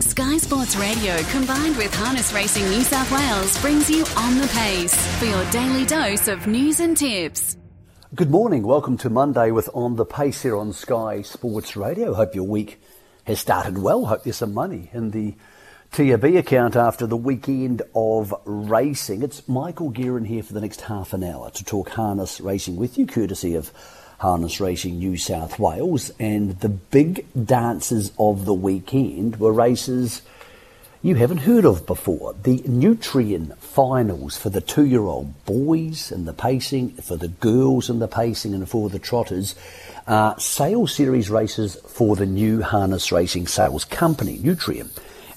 Sky Sports Radio combined with Harness Racing New South Wales brings you on the pace for your daily dose of news and tips. Good morning. Welcome to Monday with On the Pace here on Sky Sports Radio. Hope your week has started well. Hope there's some money in the TAB account after the weekend of racing. It's Michael Guerin here for the next half an hour to talk harness racing with you, courtesy of Harness Racing New South Wales. And the big dances of the weekend were races you haven't heard of before. The Nutrien finals for the two year old boys and the pacing, for the girls and the pacing, and for the trotters. are sales series races for the new harness racing sales company, Nutrien.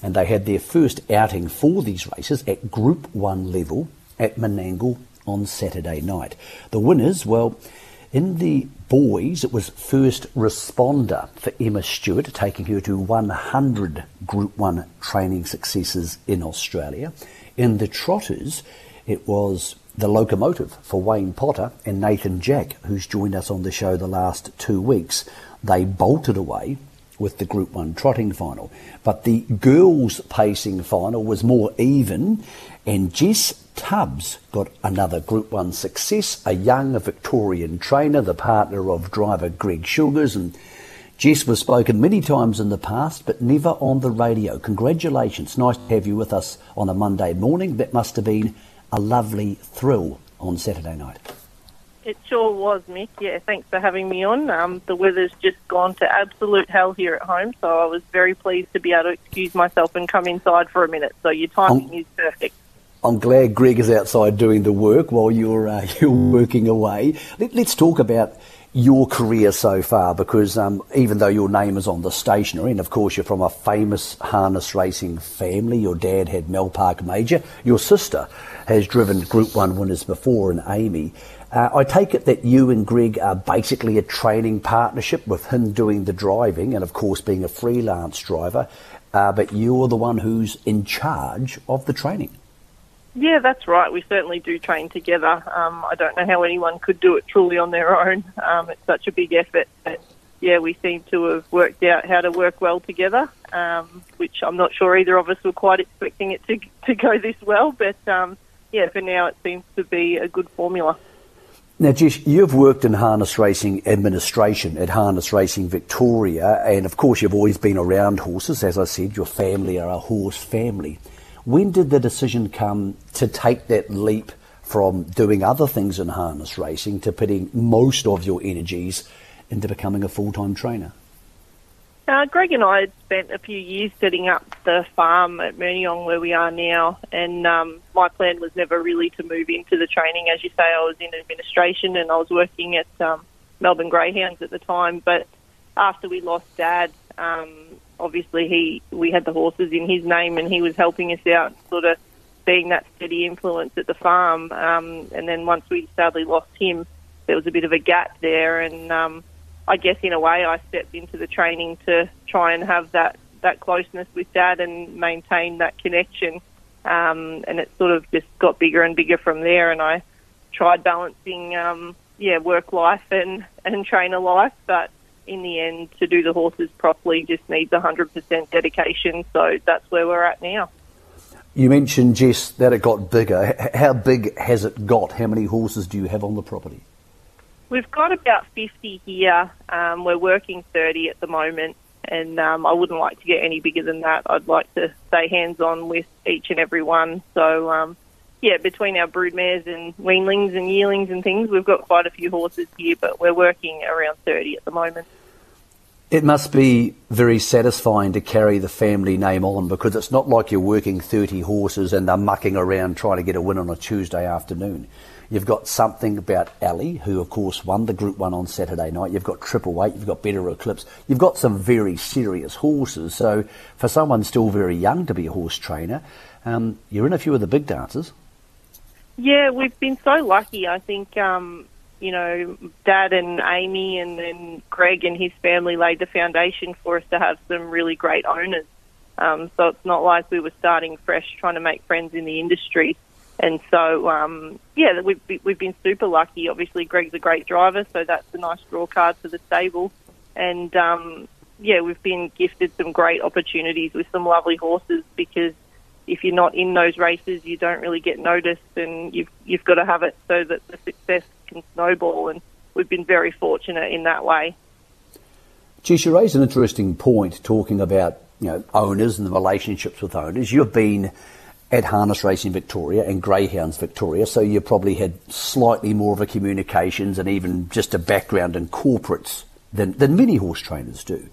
And they had their first outing for these races at Group 1 level at Menangle on Saturday night. The winners, well, in the boys, it was first responder for Emma Stewart, taking her to 100 Group 1 training successes in Australia. In the trotters, it was the locomotive for Wayne Potter and Nathan Jack, who's joined us on the show the last two weeks. They bolted away with the Group 1 trotting final. But the girls' pacing final was more even, and Jess Tubbs got another Group 1 success, a young Victorian trainer, the partner of driver Greg Sugars, and Jess was spoken many times in the past, but never on the radio. Congratulations. Nice to have you with us on a Monday morning. That must have been a lovely thrill on Saturday night. It sure was, Mick. Yeah, thanks for having me on. Um, the weather's just gone to absolute hell here at home, so I was very pleased to be able to excuse myself and come inside for a minute. So your timing is perfect. I'm glad Greg is outside doing the work while you're uh, you're working away. Let, us talk about your career so far, because um, even though your name is on the stationery, and of course you're from a famous harness racing family, your dad had Mel Park Major, your sister has driven Group One winners before, and Amy. Uh, I take it that you and Greg are basically a training partnership with him doing the driving and, of course, being a freelance driver, uh, but you're the one who's in charge of the training. Yeah, that's right. We certainly do train together. Um, I don't know how anyone could do it truly on their own. Um, it's such a big effort. But yeah, we seem to have worked out how to work well together, um, which I'm not sure either of us were quite expecting it to, to go this well. But um, yeah, for now it seems to be a good formula. Now, Jess, you've worked in harness racing administration at Harness Racing Victoria, and of course, you've always been around horses. As I said, your family are a horse family. When did the decision come to take that leap from doing other things in harness racing to putting most of your energies into becoming a full time trainer? Uh, Greg and I spent a few years setting up the farm at Myrniong where we are now, and um, my plan was never really to move into the training. As you say, I was in administration and I was working at um, Melbourne Greyhounds at the time. But after we lost Dad, um, obviously he we had the horses in his name, and he was helping us out, sort of being that steady influence at the farm. Um, and then once we sadly lost him, there was a bit of a gap there, and um, I guess in a way I stepped into the training to try and have that, that closeness with Dad and maintain that connection. Um, and it sort of just got bigger and bigger from there. And I tried balancing, um, yeah, work life and, and trainer life, but in the end, to do the horses properly just needs 100% dedication. So that's where we're at now. You mentioned, Jess, that it got bigger. How big has it got? How many horses do you have on the property? We've got about 50 here. Um, we're working 30 at the moment, and um, I wouldn't like to get any bigger than that. I'd like to stay hands on with each and every one. So, um, yeah, between our broodmares and weanlings and yearlings and things, we've got quite a few horses here, but we're working around 30 at the moment. It must be very satisfying to carry the family name on because it's not like you're working 30 horses and they're mucking around trying to get a win on a Tuesday afternoon. You've got something about Ali, who of course won the Group 1 on Saturday night. You've got Triple Eight, you've got Better Eclipse. You've got some very serious horses. So for someone still very young to be a horse trainer, um, you're in a few of the big dances. Yeah, we've been so lucky. I think, um, you know, Dad and Amy and then Greg and his family laid the foundation for us to have some really great owners. Um, so it's not like we were starting fresh trying to make friends in the industry. And so, um, yeah, we've, we've been super lucky. Obviously, Greg's a great driver, so that's a nice draw card for the stable. And um, yeah, we've been gifted some great opportunities with some lovely horses because if you're not in those races, you don't really get noticed, and you've you've got to have it so that the success can snowball. And we've been very fortunate in that way. Geez, you raise an interesting point talking about you know owners and the relationships with owners. You've been at Harness Racing Victoria and Greyhounds Victoria, so you probably had slightly more of a communications and even just a background in corporates than, than many horse trainers do.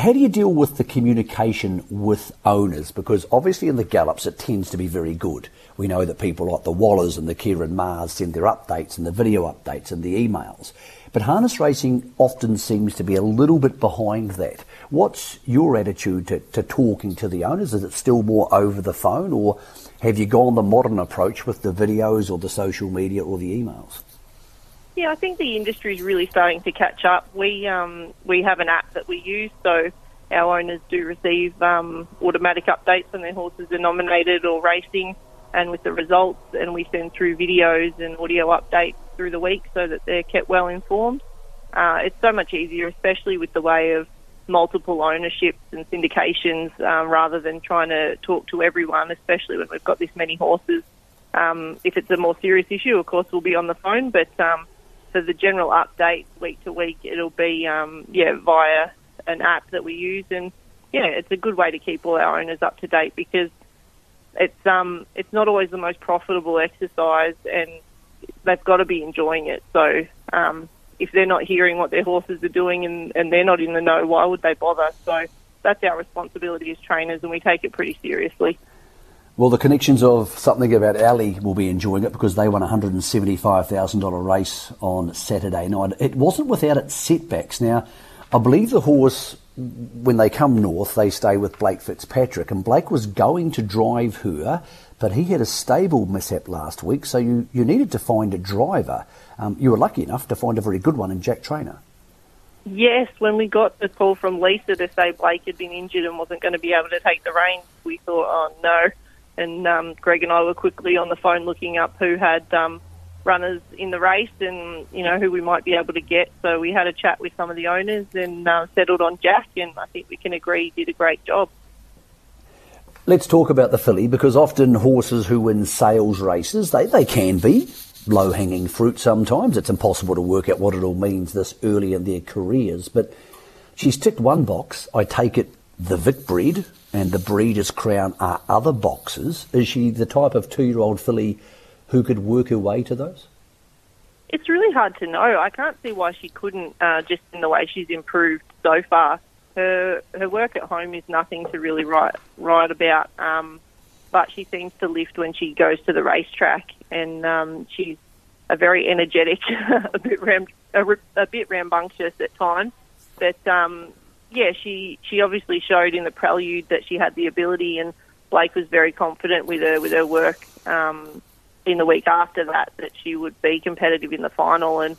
How do you deal with the communication with owners? Because obviously in the gallops it tends to be very good. We know that people like the Wallers and the Ciaron Mahers send their updates and the video updates and the emails. But harness racing often seems to be a little bit behind that. What's your attitude to, to talking to the owners? Is it still more over the phone or have you gone the modern approach with the videos or the social media or the emails? Yeah, I think the industry is really starting to catch up. We um, we have an app that we use, so our owners do receive um, automatic updates when their horses are nominated or racing, and with the results, and we send through videos and audio updates through the week so that they're kept well informed. Uh, it's so much easier, especially with the way of multiple ownerships and syndications, um, rather than trying to talk to everyone, especially when we've got this many horses. Um, if it's a more serious issue, of course, we'll be on the phone, but um, for the general update week to week, it'll be um, yeah via an app that we use, and yeah, it's a good way to keep all our owners up to date because it's um it's not always the most profitable exercise, and they've got to be enjoying it. So um, if they're not hearing what their horses are doing and, and they're not in the know, why would they bother? So that's our responsibility as trainers, and we take it pretty seriously. Well, the connections of something about Ali will be enjoying it because they won a $175,000 race on Saturday night. It wasn't without its setbacks. Now, I believe the horse, when they come north, they stay with Blake Fitzpatrick, and Blake was going to drive her, but he had a stable mishap last week, so you, you needed to find a driver. Um, you were lucky enough to find a very good one in Jack Trainor. Yes, when we got the call from Lisa to say Blake had been injured and wasn't going to be able to take the reins, we thought, oh no and um, Greg and I were quickly on the phone looking up who had um, runners in the race and you know who we might be able to get. So we had a chat with some of the owners and uh, settled on Jack, and I think we can agree he did a great job. Let's talk about the filly because often horses who win sales races they, they can be low hanging fruit sometimes. It's impossible to work out what it all means this early in their careers, but she's ticked one box. I take it the Vicbred and the Breeders' Crown are other boxes. Is she the type of two-year-old filly who could work her way to those? It's really hard to know. I can't see why she couldn't, uh, just in the way she's improved so far. Her her work at home is nothing to really write write about, um, but she seems to lift when she goes to the racetrack, and um, she's a very energetic, a bit ram, a, a bit rambunctious at times, but um, yeah, she she obviously showed in the prelude that she had the ability, and Blake was very confident with her with her work um, in the week after that that she would be competitive in the final, and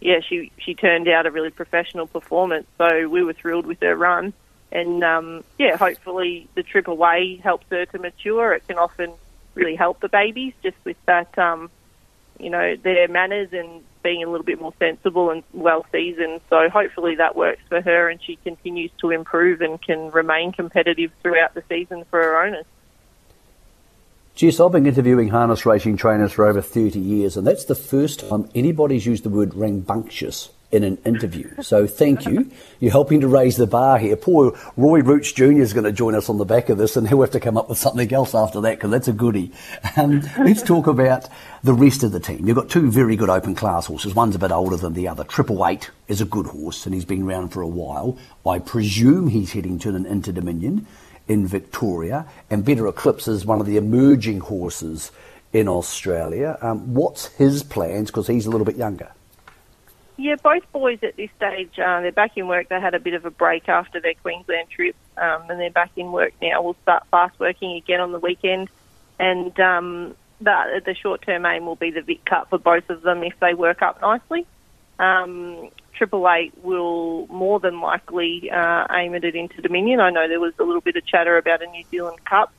yeah, she she turned out a really professional performance. So we were thrilled with her run, and um, yeah, hopefully the trip away helps her to mature. It can often really help the babies just with that, um, you know, their manners and being a little bit more sensible and well seasoned. So hopefully that works for her and she continues to improve and can remain competitive throughout the season for her owners. Jess, I've been interviewing harness racing trainers for over 30 years, and that's the first time anybody's used the word rambunctious in an interview. So thank you. You're helping to raise the bar here. Poor Roy Roots Jr. is going to join us on the back of this, and he'll have to come up with something else after that because that's a goodie. Um, let's talk about the rest of the team. You've got two very good open class horses. One's a bit older than the other. Triple Eight is a good horse, and he's been around for a while. I presume he's heading to an Inter Dominion in Victoria, and Better Eclipse is one of the emerging horses in Australia. Um, what's his plans? Because he's a little bit younger. Yeah, both boys at this stage, uh, they're back in work. They had a bit of a break after their Queensland trip, um, and they're back in work now. We'll start fast working again on the weekend, and um, the, the short-term aim will be the Vic Cup for both of them if they work up nicely. Um, Triple Eight will more than likely uh, aim at it Inter Dominion. I know there was a little bit of chatter about a New Zealand Cup,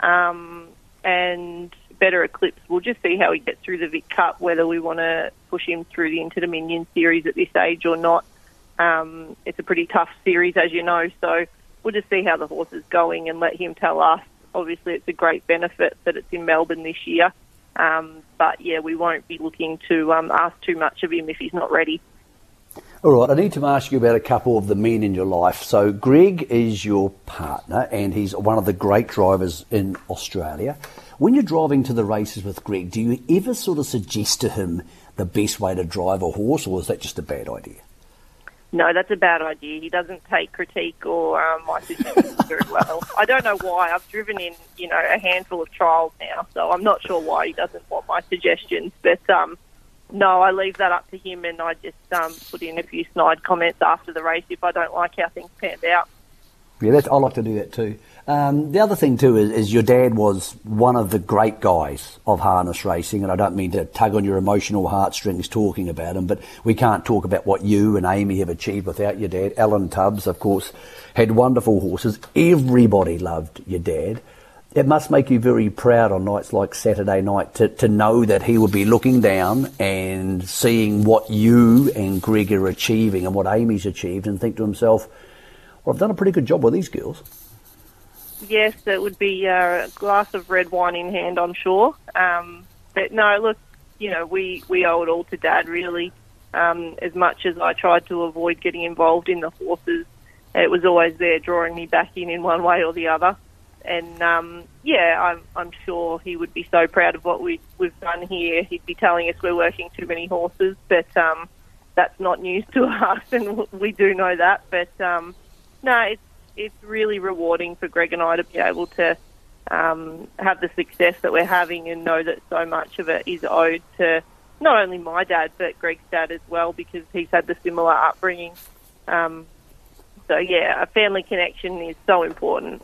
um, and better Eclipse. We'll just see how he gets through the Vic Cup, whether we want to push him through the Inter Dominion series at this age or not. Um, it's a pretty tough series, as you know, so we'll just see how the horse is going and let him tell us. Obviously, it's a great benefit that it's in Melbourne this year. Um, but yeah, we won't be looking to um, ask too much of him if he's not ready. All right, I need to ask you about a couple of the men in your life. So, Greg is your partner, and he's one of the great drivers in Australia. When you're driving to the races with Greg, do you ever sort of suggest to him the best way to drive a horse, or is that just a bad idea? No, that's a bad idea. He doesn't take critique or um, my suggestions very well. I don't know why. I've driven in, you know, a handful of trials now, so I'm not sure why he doesn't want my suggestions. But um, no, I leave that up to him, and I just um, put in a few snide comments after the race if I don't like how things panned out. Yeah, that's, I like to do that too. Um, the other thing too is, is, your dad was one of the great guys of harness racing, and I don't mean to tug on your emotional heartstrings talking about him, but we can't talk about what you and Amy have achieved without your dad. Alan Tubbs, of course, had wonderful horses. Everybody loved your dad. It must make you very proud on nights like Saturday night to, to know that he would be looking down and seeing what you and Greg are achieving and what Amy's achieved and think to himself, well, I've done a pretty good job with these girls. Yes, it would be a glass of red wine in hand, I'm sure. Um, but no, look, you know, we, we owe it all to Dad, really. Um, as much as I tried to avoid getting involved in the horses, it was always there drawing me back in in one way or the other. And um, yeah, I'm, I'm sure he would be so proud of what we, we've done here. He'd be telling us we're working too many horses, but um, that's not news to us, and we do know that. But um, no, it's it's really rewarding for Greg and I to be able to um, have the success that we're having and know that so much of it is owed to not only my dad but Greg's dad as well because he's had the similar upbringing. Um, so yeah, a family connection is so important.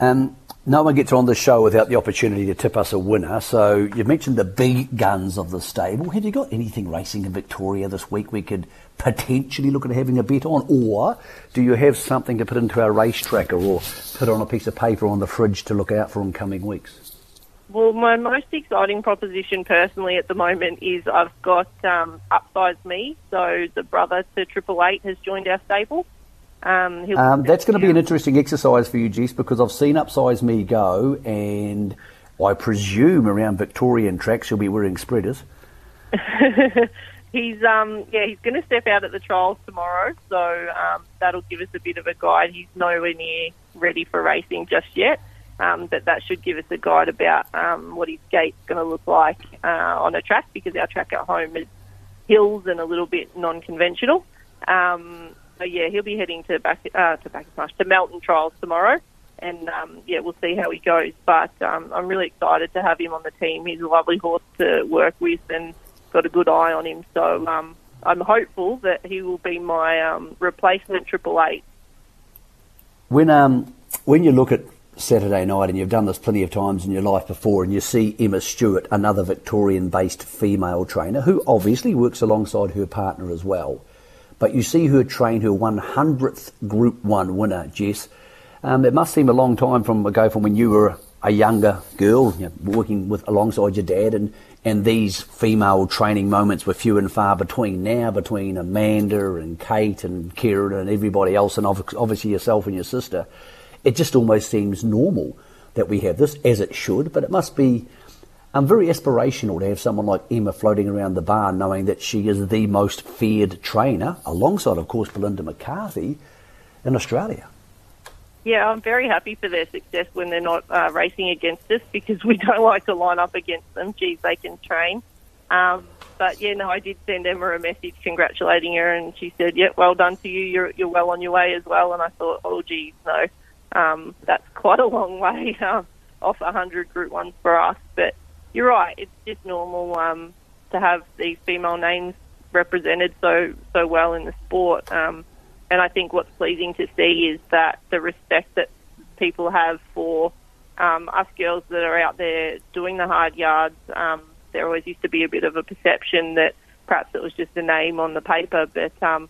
Um, no one gets on the show without the opportunity to tip us a winner. So you've mentioned the big guns of the stable. Have you got anything racing in Victoria this week we could potentially look at having a bet on? Or do you have something to put into our race tracker or put on a piece of paper on the fridge to look out for in coming weeks? Well, my most exciting proposition personally at the moment is I've got um, Upsize Me. So the brother to Triple Eight has joined our stable. Um, um, that's going to be an interesting exercise for you, Jess, because I've seen Upsize Me go, and I presume around Victorian tracks you'll be wearing spreaders. he's um, yeah, he's going to step out at the trials tomorrow, so um, that'll give us a bit of a guide. He's nowhere near ready for racing just yet, um, but that should give us a guide about um, what his gait's going to look like uh, on a track because our track at home is hills and a little bit non-conventional. Um, so yeah, he'll be heading to back uh, to Bacchus to Melton Trials tomorrow, and um, yeah, we'll see how he goes. But um, I'm really excited to have him on the team. He's a lovely horse to work with, and got a good eye on him. So um, I'm hopeful that he will be my um, replacement Triple Eight. When um when you look at Saturday night, and you've done this plenty of times in your life before, and you see Emma Stewart, another Victorian-based female trainer who obviously works alongside her partner as well but you see her train her 100th Group 1 winner, Jess. Um, it must seem a long time from ago from when you were a younger girl, you know, working with alongside your dad, and, and these female training moments were few and far between now, between Amanda and Kate and Kerryn and everybody else, and obviously yourself and your sister. It just almost seems normal that we have this, as it should, but it must be um, very aspirational to have someone like Emma floating around the barn knowing that she is the most feared trainer, alongside, of course, Belinda McCarthy in Australia. Yeah, I'm very happy for their success when they're not uh, racing against us because we don't like to line up against them. Geez, they can train. Um, but yeah, no, I did send Emma a message congratulating her, and she said, "Yeah, well done to you. You're you're well on your way as well." And I thought, oh, geez, no, um, that's quite a long way um, off 100 Group Ones for us. But you're right. It's just normal um, to have these female names represented so so well in the sport. Um, and I think what's pleasing to see is that the respect that people have for um, us girls that are out there doing the hard yards. Um, there always used to be a bit of a perception that perhaps it was just a name on the paper, but um,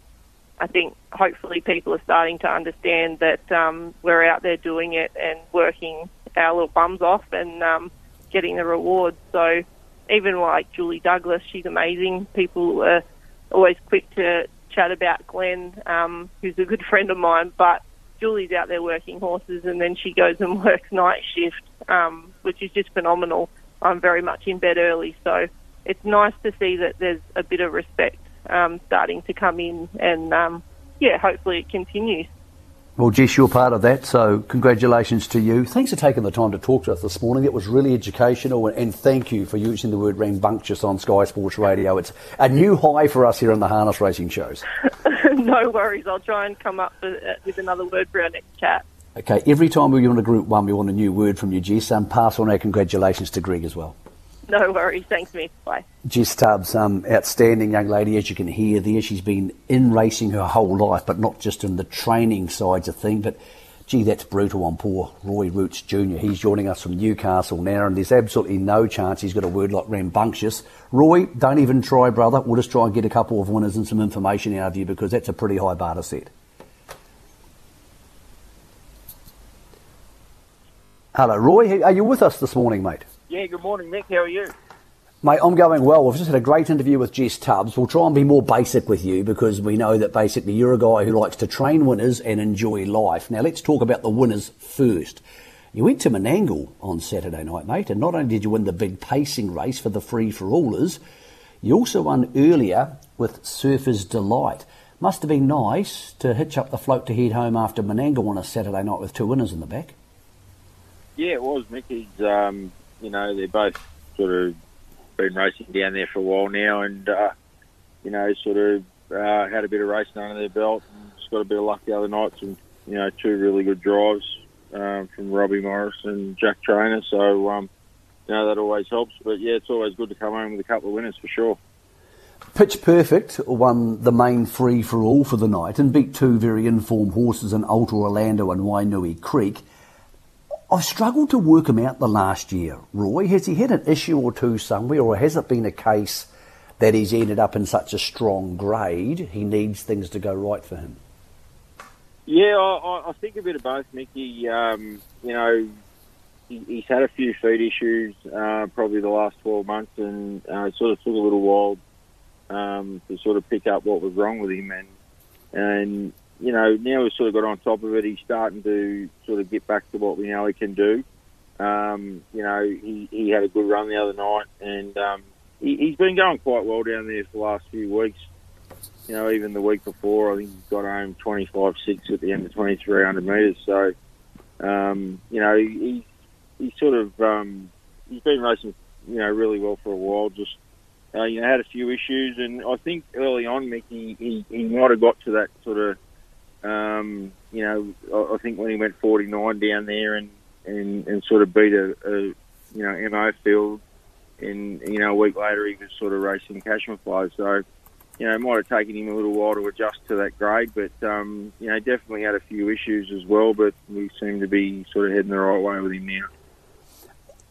I think hopefully people are starting to understand that um, we're out there doing it and working our little bums off and um, getting the rewards. So even like Julie Douglas, she's amazing. People are always quick to chat about Glenn, um, who's a good friend of mine, but Julie's out there working horses, and then she goes and works night shift, um, which is just phenomenal. I'm very much in bed early, so it's nice to see that there's a bit of respect um, starting to come in, and um, yeah, hopefully it continues. Well, Jess, you're part of that, so congratulations to you. Thanks for taking the time to talk to us this morning. It was really educational, and thank you for using the word rambunctious on Sky Sports Radio. It's a new high for us here on the harness racing shows. no worries. I'll try and come up uh, with another word for our next chat. Okay, every time we want a Group 1, we want a new word from you, Jess, and pass on our congratulations to Greg as well. No worries. Thanks, Mick. Bye. Jess Tubbs, um, outstanding young lady, as you can hear there. She's been in racing her whole life, but not just in the training sides of things. But gee, that's brutal on poor Roy Roots Jr. He's joining us from Newcastle now, and there's absolutely no chance he's got a word like rambunctious. Roy, don't even try, brother. We'll just try and get a couple of winners and some information out of you because that's a pretty high bar to set. Hello, Roy. Are you with us this morning, mate? Yeah, good morning, Nick. How are you? Mate, I'm going well. We've just had a great interview with Jess Tubbs. We'll try and be more basic with you because we know that basically you're a guy who likes to train winners and enjoy life. Now, let's talk about the winners first. You went to Menangle on Saturday night, mate, and not only did you win the big pacing race for the free for allers, you also won earlier with Surfer's Delight. Must have been nice to hitch up the float to head home after Menangle on a Saturday night with two winners in the back. Yeah, it was, Mickey's. Um, you know, they're both sort of been racing down there for a while now, and uh, you know, sort of uh, had a bit of racing under their belt, and just got a bit of luck the other night. Some, you know, two really good drives um, from Robbie Morris and Jack Trainor. So, um, you know, that always helps. But yeah, it's always good to come home with a couple of winners for sure. Pitch Perfect won the main free for all for the night and beat two very informed horses in Ultra Orlando and Wainui Creek. I've struggled to work him out the last year. Roy, has he had an issue or two somewhere, or has it been a case that he's ended up in such a strong grade he needs things to go right for him? Yeah, I, I think a bit of both, Mickey. Um, you know, he, he's had a few feet issues uh, probably the last 12 months, and uh, it sort of took a little while um, to sort of pick up what was wrong with him. And, and you know, now we've sort of got on top of it. He's starting to sort of get back to what we know he can do. Um, you know, he, he had a good run the other night, and um, he, he's been going quite well down there for the last few weeks. You know, even the week before, I think he got home 25-6 at the end of 2,300 metres. So, um, you know, he, he sort of um, he's been racing, you know, really well for a while. Just uh, you know, had a few issues, and I think early on, Mickey, he, he might have got to that sort of um, you know, I think when he went 49 down there and, and, and sort of beat a, a you know MO field, and you know a week later he was sort of racing Cashman Flow. So you know, it might have taken him a little while to adjust to that grade, but um, you know, definitely had a few issues as well. But we seem to be sort of heading the right way with him now.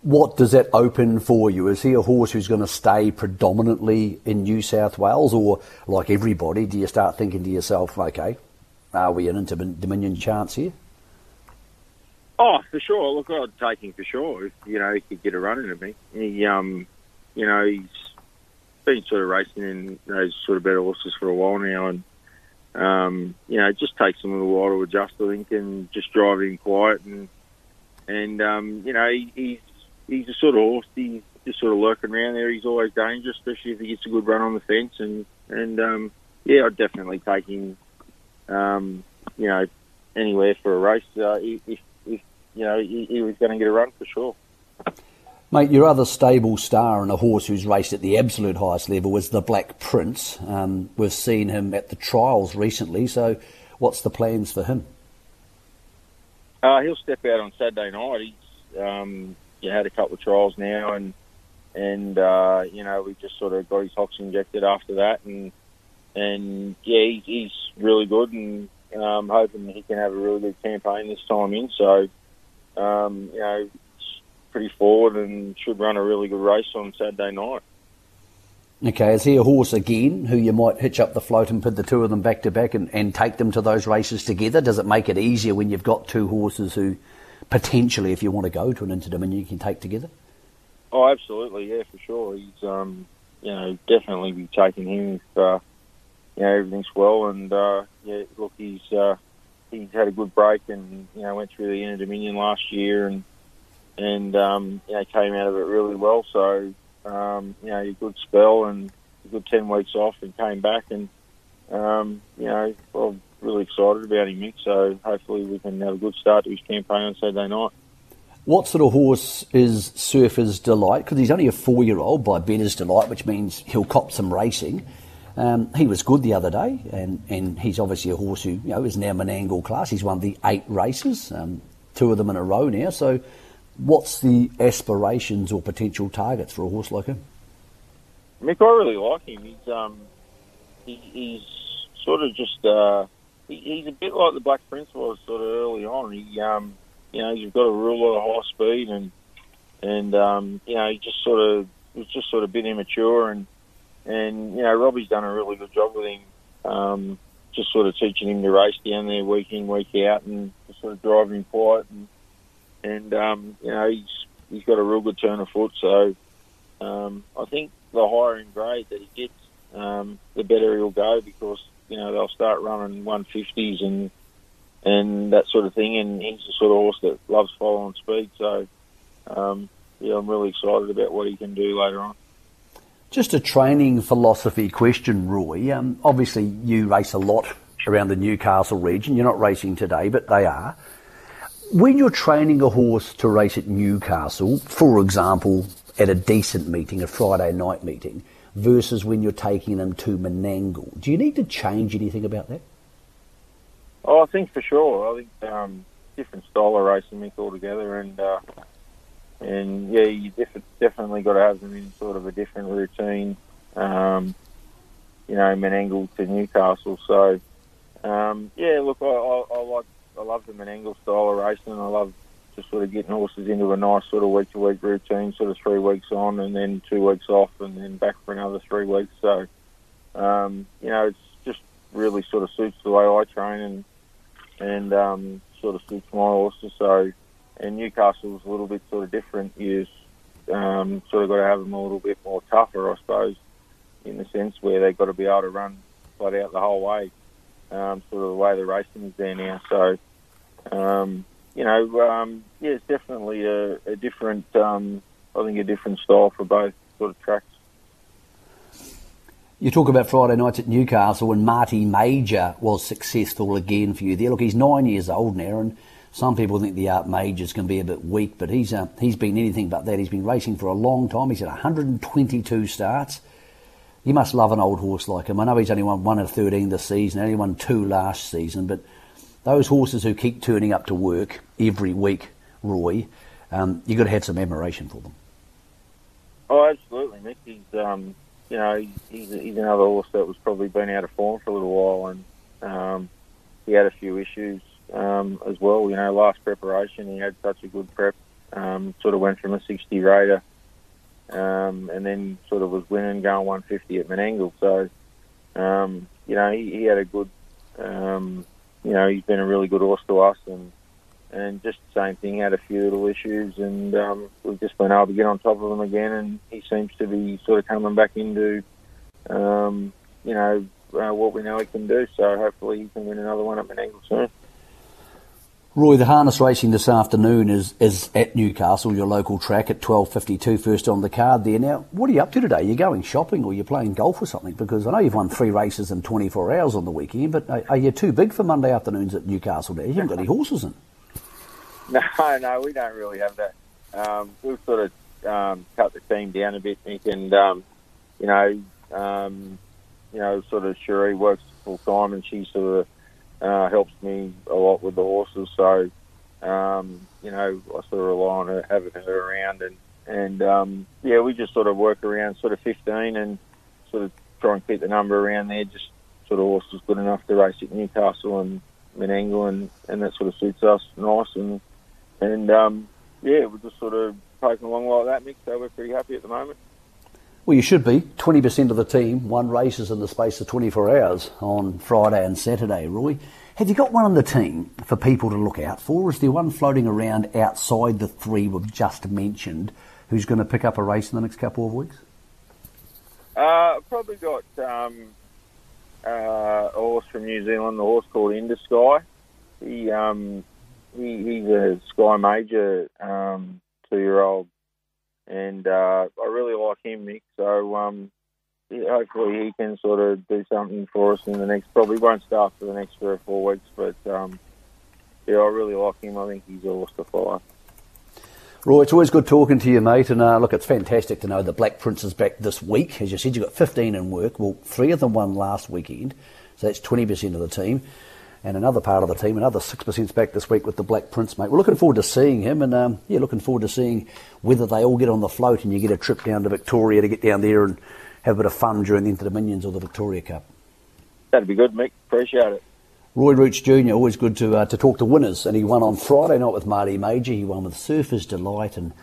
What does that open for you? Is he a horse who's going to stay predominantly in New South Wales, or like everybody, do you start thinking to yourself, okay, are we an Inter Dominion chance here? Oh, for sure. Look, I'd take him for sure. You know, he could get a run into me. He, um, you know, he's been sort of racing in those sort of better horses for a while now, and um, you know, it just takes him a little while to adjust. I think, and just drive him quiet, and and um, you know, he, he's he's a sort of horse. He's just sort of lurking around there. He's always dangerous, especially if he gets a good run on the fence, and and um, yeah, I'd definitely take him um, you know, anywhere for a race uh, if, if you know he, he was going to get a run for sure. Mate, your other stable star and a horse who's raced at the absolute highest level was the Black Prince. Um, we've seen him at the trials recently, so what's the plans for him? Uh, he'll step out on Saturday night. He's um, you had a couple of trials now, and and uh, you know we just sort of got his hocks injected after that, and and yeah, he's, he's really good, and um, hoping he can have a really good campaign this time in. So, um, you know, pretty forward and should run a really good race on Saturday night. Okay, is he a horse again who you might hitch up the float and put the two of them back to back and, and take them to those races together? Does it make it easier when you've got two horses who potentially, if you want to go to an Inter Dominion, you can take together? Oh, absolutely, yeah, for sure. He's, um, you know, definitely be taking him if, uh, you know everything's well, and uh, yeah, look, he's uh, he's had a good break, and you know went through the Inter Dominion last year, and and um, you know came out of it really well. So um, you know, a good spell and a good ten weeks off, and came back, and um, you know, well, really excited about him, Mick. So hopefully we can have a good start to his campaign on Saturday night. What sort of horse is Surfer's Delight? Because he's only a four-year-old by Bettor's Delight, which means he'll cop some racing. Um, he was good the other day, and, and he's obviously a horse who you know is now Menangle class. He's won the eight races, um, two of them in a row now. So, what's the aspirations or potential targets for a horse like him? Mick, I really like him. He's um, he, he's sort of just uh, he, he's a bit like the Black Prince was sort of early on. He um, you know, he's got a real lot of high speed, and and um, you know, he just sort of was just sort of a bit immature and and you know Robbie's done a really good job with him, um, just sort of teaching him to race down there week in week out, and just sort of driving him quiet, and and um, you know he's he's got a real good turn of foot. So um, I think the higher in grade that he gets, um, the better he'll go because you know they'll start running 150s and and that sort of thing. And he's the sort of horse that loves following speed. So um, yeah, I'm really excited about what he can do later on. Just a training philosophy question, Roy. Um, obviously, you race a lot around the Newcastle region. You're not racing today, but they are. When you're training a horse to race at Newcastle, for example, at a decent meeting, a Friday night meeting, versus when you're taking them to Menangle, do you need to change anything about that? Oh, I think for sure. I think um, different style of racing Mick altogether, and uh, and yeah, you def- definitely got to have them in sort of a different routine. Um, you know, Menangle to Newcastle. So um, yeah, look, I, I, I like I love the Menangle style of racing. I love just sort of getting horses into a nice sort of week to week routine, sort of three weeks on and then two weeks off and then back for another three weeks. So um, you know, it's just really sort of suits the way I train and and um, sort of suits my horses. So and Newcastle's a little bit sort of different. You um, sort of got to have them a little bit more tougher, I suppose, in the sense where they've got to be able to run flat out the whole way, um, sort of the way the racing is there now. So, um, you know, um, yeah, it's definitely a, a different, um, I think, a different style for both sort of tracks. You talk about Friday nights at Newcastle, when Marty Major was successful again for you there. Look, he's nine years old now, and some people think the Art Majors can be a bit weak, but he's uh, he's been anything but that. He's been racing for a long time. He's had 122 starts. You must love an old horse like him. I know he's only won one of 13 this season, only won two last season, but those horses who keep turning up to work every week, Roy, um, you've got to have some admiration for them. Oh, absolutely, Nick. He's, um, you know, he's, he's another horse that was probably been out of form for a little while, and um, he had a few issues um, as well. You know, last preparation he had such a good prep. Um, sort of went from a 60 Raider, um, and then sort of was winning going 150 at Menangle. So, um, you know, he, he had a good. Um, you know, he's been a really good horse to us, and and just the same thing. Had a few little issues, and um, we've just been able to get on top of him again. And he seems to be sort of coming back into, um, you know, uh, what we know he can do. So hopefully he can win another one at Menangle soon. Roy, the harness racing this afternoon is, is at Newcastle, your local track at 12.52, first on the card there. Now, what are you up to today? Are You going shopping or you're playing golf or something? Because I know you've won three races in 24 hours on the weekend, but are, are you too big for Monday afternoons at Newcastle there? You haven't got any horses in. No, no, we don't really have that. Um, we've sort of um, cut the team down a bit, Nick, and, um, you know, um, you know, sort of Cherie works full time and she's sort of uh, helps me a lot with the horses. So, um, you know, I sort of rely on her, having her around, and and um, yeah, we just sort of work around sort of 15 and sort of try and keep the number around there. Just sort of horses good enough to race at Newcastle and Menangle, and and that sort of suits us nice, and and um, yeah, we're just sort of poking along like that, Mick. So we're pretty happy at the moment. Well, you should be. 20% of the team won races in the space of 24 hours on Friday and Saturday, Roy. Have you got one on the team for people to look out for? Is there one floating around outside the three we've just mentioned who's going to pick up a race in the next couple of weeks? Uh, probably got um, uh, horse from New Zealand, the horse called Into Sky. He, um, he he's a Sky Major um, two-year-old, and uh, I really like him, Mick. So um, hopefully he can sort of do something for us in the next. Probably won't start for the next three or four weeks, but um, yeah, I really like him. I think he's a horse to follow. Roy, it's always good talking to you, mate. And uh, look, it's fantastic to know the Black Prince is back this week. As you said, you've got 15 in work. Well, three of them won last weekend, so that's 20% of the team. And another part of the team, another 6% back this week with the Black Prince, mate. We're looking forward to seeing him, and um, yeah, looking forward to seeing whether they all get on the float and you get a trip down to Victoria to get down there and have a bit of fun during the Inter Dominions or the Victoria Cup. That'd be good, Mick. Appreciate it. Roy Roots Jr. always good to uh, to talk to winners, and he won on Friday night with Marty Major. He won with Surfers Delight and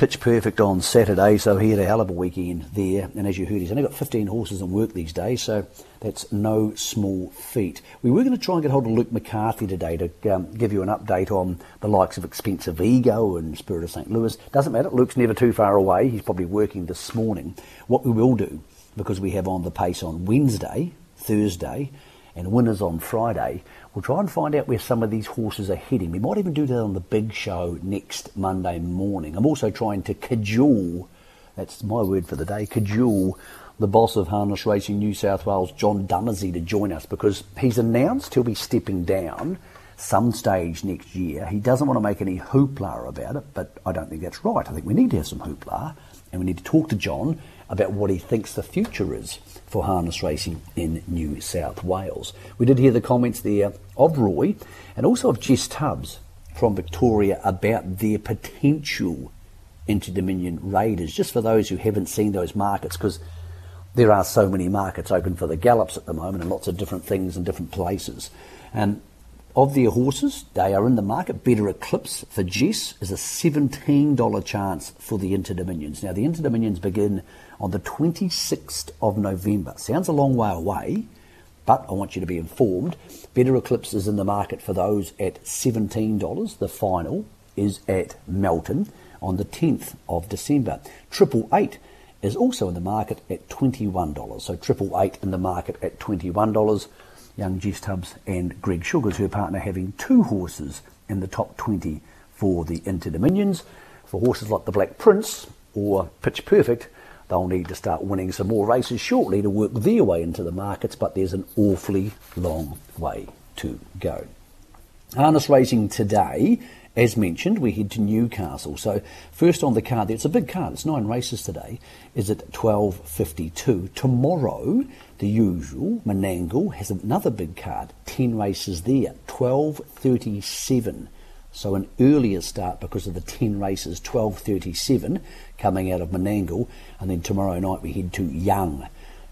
Pitch Perfect on Saturday, so he had a hell of a weekend there. And as you heard, he's only got 15 horses in work these days, so that's no small feat. We were going to try and get hold of Luke McCarthy today to um, give you an update on the likes of Expensive Ego and Spirit of St. Louis. Doesn't matter, Luke's never too far away. He's probably working this morning. What we will do, because we have on the pace on Wednesday, Thursday, and winners on Friday, we'll try and find out where some of these horses are heading. We might even do that on the big show next Monday morning. I'm also trying to cajole, that's my word for the day, cajole the boss of Harness Racing New South Wales, John Dumesny, to join us because he's announced he'll be stepping down some stage next year. He doesn't want to make any hoopla about it, but I don't think that's right. I think we need to have some hoopla and we need to talk to John about what he thinks the future is for harness racing in New South Wales. We did hear the comments there of Roy and also of Jess Tubbs from Victoria about their potential Inter Dominion Raiders, just for those who haven't seen those markets, because there are so many markets open for the gallops at the moment and lots of different things in different places. And of their horses, they are in the market. Better Eclipse for Jess is a $17 chance for the Inter Dominions. Now, the Inter Dominions begin on the 26th of November. Sounds a long way away, but I want you to be informed. Better Eclipse is in the market for those at $17. The final is at Melton on the 10th of December. Triple Eight is also in the market at $21. So Triple Eight in the market at $21 young Jess Tubbs and Greg Sugars, her partner, having two horses in the top 20 for the Inter Dominions. For horses like the Black Prince or Pitch Perfect, they'll need to start winning some more races shortly to work their way into the markets, but there's an awfully long way to go. Harness racing today, as mentioned, we head to Newcastle. So first on the card it's a big card. It's nine races today. Is at twelve fifty two. Tomorrow the usual. Menangle has another big card, 10 races there, 12.37. So an earlier start because of the 10 races, 12.37 coming out of Menangle. And then tomorrow night we head to Young.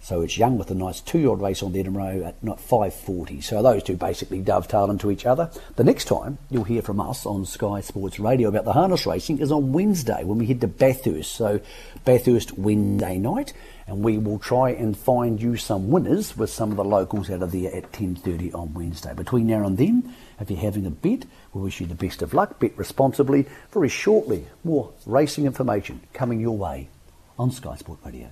So it's Young with a nice two-year-old race on the tomorrow at not 5.40. So those two basically dovetail into each other. The next time you'll hear from us on Sky Sports Radio about the harness racing is on Wednesday when we head to Bathurst. So Bathurst Wednesday night and we will try and find you some winners with some of the locals out of there at 10.30 on Wednesday. Between now and then, if you're having a bet, we wish you the best of luck. Bet responsibly. Very shortly, more racing information coming your way on Sky Sport Radio.